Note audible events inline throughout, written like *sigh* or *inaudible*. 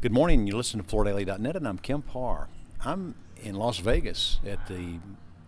Good morning. You listen to FloorDaily.net, and I'm Kemp Harr. I'm in Las Vegas at the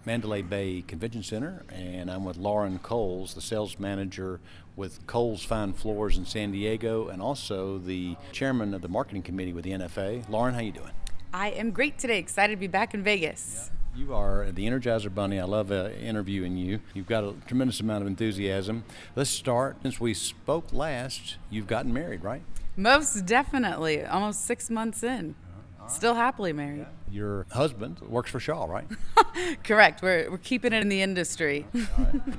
Mandalay Bay Convention Center, and I'm with Lauren Coles, the sales manager with Coles Fine Floors in San Diego, and also the chairman of the marketing committee with the NFA. Lauren, how you doing? I am great today. Excited to be back in Vegas. You are the Energizer Bunny. I love uh, interviewing you. You've got a tremendous amount of enthusiasm. Let's start. Since we spoke last, you've gotten married, right? Most definitely. Almost six months in. Uh-huh. Still happily married. Your husband works for Shaw, right? *laughs* Correct. We're, we're keeping it in the industry.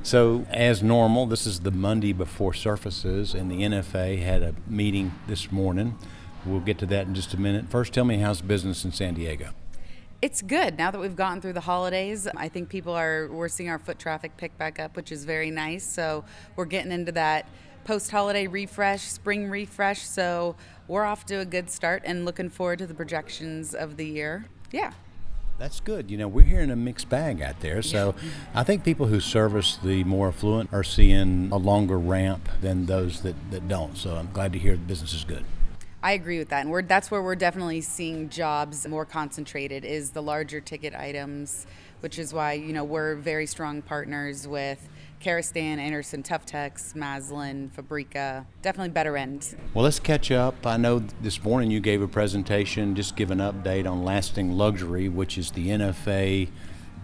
So, as normal, this is the Monday before surfaces, and the NFA had a meeting this morning. We'll get to that in just a minute. First, tell me how's business in San Diego? It's good now that we've gotten through the holidays. I think people are, we're seeing our foot traffic pick back up, which is very nice. So, we're getting into that post holiday refresh, spring refresh. So, we're off to a good start and looking forward to the projections of the year. Yeah. That's good. You know, we're hearing a mixed bag out there. So I think people who service the more affluent are seeing a longer ramp than those that, that don't. So I'm glad to hear the business is good. I agree with that, and we're that's where we're definitely seeing jobs more concentrated is the larger ticket items, which is why you know we're very strong partners with Karastan, Anderson, Tuftex, Masland, Fabrica. Definitely better end. Well, let's catch up. I know this morning you gave a presentation, just give an update on Lasting Luxury, which is the NFA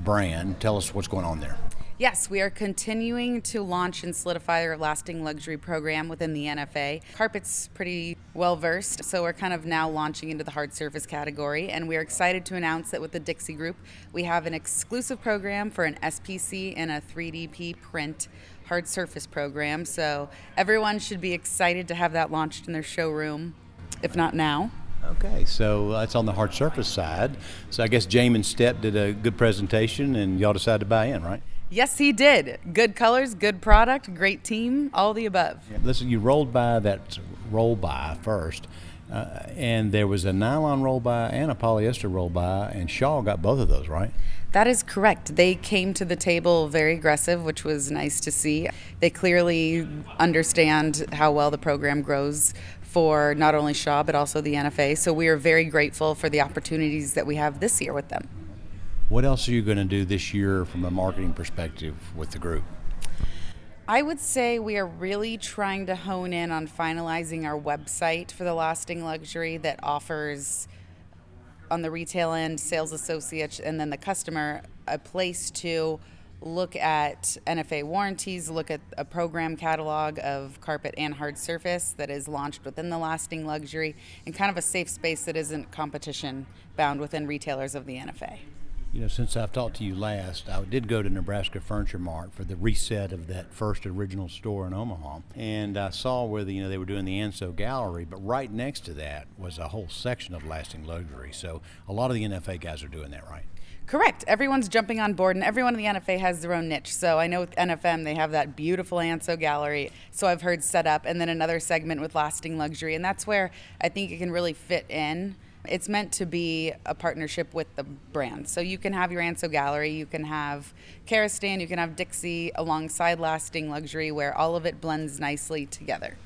brand. Tell us what's going on there. Yes, we are continuing to launch and solidify our lasting luxury program within the NFA. Carpet's pretty well versed, so we're kind of now launching into the hard surface category. And we are excited to announce that with the Dixie Group, we have an exclusive program for an SPC and a 3DP print hard surface program. So everyone should be excited to have that launched in their showroom, if not now. Okay, so uh, that's on the hard surface side. So I guess Jamin Stepp did a good presentation, and y'all decided to buy in, right? Yes, he did. Good colors, good product, great team, all the above. Listen, you rolled by that roll by first, uh, and there was a nylon roll by and a polyester roll by, and Shaw got both of those, right? That is correct. They came to the table very aggressive, which was nice to see. They clearly understand how well the program grows for not only Shaw but also the NFA. So we are very grateful for the opportunities that we have this year with them. What else are you going to do this year from a marketing perspective with the group? I would say we are really trying to hone in on finalizing our website for the Lasting Luxury that offers, on the retail end, sales associates, and then the customer a place to look at NFA warranties, look at a program catalog of carpet and hard surface that is launched within the Lasting Luxury, and kind of a safe space that isn't competition bound within retailers of the NFA. You know, since I've talked to you last, I did go to Nebraska Furniture Mart for the reset of that first original store in Omaha, and I saw where the, you know they were doing the Anso Gallery, but right next to that was a whole section of lasting luxury. So a lot of the NFA guys are doing that, right? Correct. Everyone's jumping on board, and everyone in the NFA has their own niche. So I know with NFM, they have that beautiful Anso gallery. So I've heard set up, and then another segment with lasting luxury. And that's where I think it can really fit in. It's meant to be a partnership with the brand. So you can have your Anso gallery, you can have Karastan, you can have Dixie alongside lasting luxury, where all of it blends nicely together.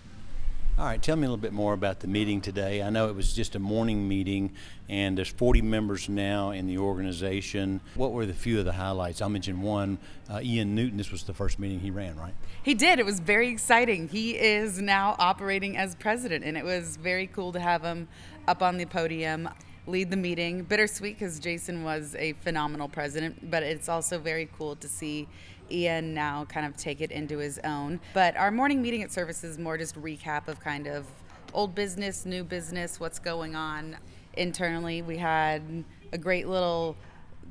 All right, tell me a little bit more about the meeting today. I know it was just a morning meeting, and there's 40 members now in the organization. What were the few of the highlights? I'll mention one. Uh, Ian Newton. This was the first meeting he ran, right? He did. It was very exciting. He is now operating as president, and it was very cool to have him up on the podium lead the meeting. Bittersweet because Jason was a phenomenal president, but it's also very cool to see Ian now kind of take it into his own. But our morning meeting at service is more just recap of kind of old business, new business, what's going on internally. We had a great little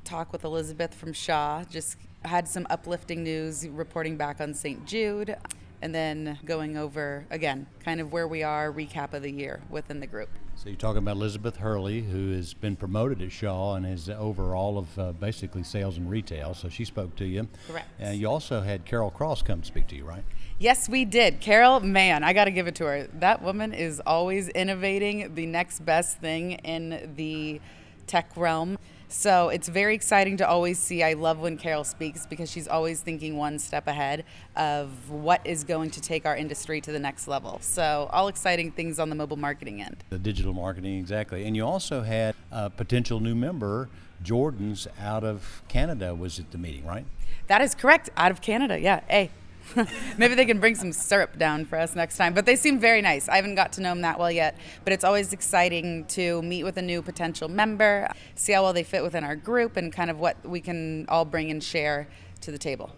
talk with Elizabeth from Shaw, just had some uplifting news reporting back on St. Jude. And then going over again, kind of where we are, recap of the year within the group. So you're talking about Elizabeth Hurley, who has been promoted at Shaw and is over all of uh, basically sales and retail. So she spoke to you. Correct. And you also had Carol Cross come speak to you, right? Yes, we did. Carol, man, I got to give it to her. That woman is always innovating the next best thing in the tech realm. So it's very exciting to always see. I love when Carol speaks because she's always thinking one step ahead of what is going to take our industry to the next level. So, all exciting things on the mobile marketing end. The digital marketing, exactly. And you also had a potential new member, Jordan's out of Canada, was at the meeting, right? That is correct. Out of Canada, yeah. Hey, *laughs* Maybe they can bring some syrup down for us next time. But they seem very nice. I haven't got to know them that well yet, but it's always exciting to meet with a new potential member, see how well they fit within our group, and kind of what we can all bring and share to the table.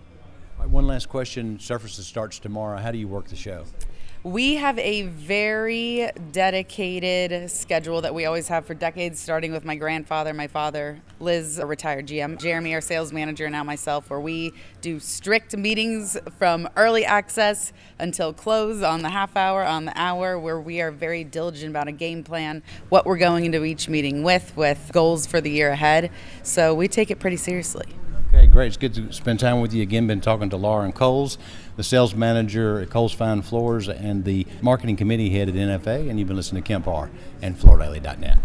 one last question. Surfaces starts tomorrow. How do you work the show? We have a very dedicated schedule that we always have for decades, starting with my grandfather, my father, Liz, a retired GM, Jeremy, our sales manager, and now myself, where we do strict meetings from early access until close on the half hour, on the hour, where we are very diligent about a game plan, what we're going into each meeting with, with goals for the year ahead. So we take it pretty seriously. Great. It's good to spend time with you again. Been talking to Lauren Coles, the sales manager at Coles Fine Floors and the marketing committee head at NFA, and you've been listening to Kemp Harr and FloorDaily.net.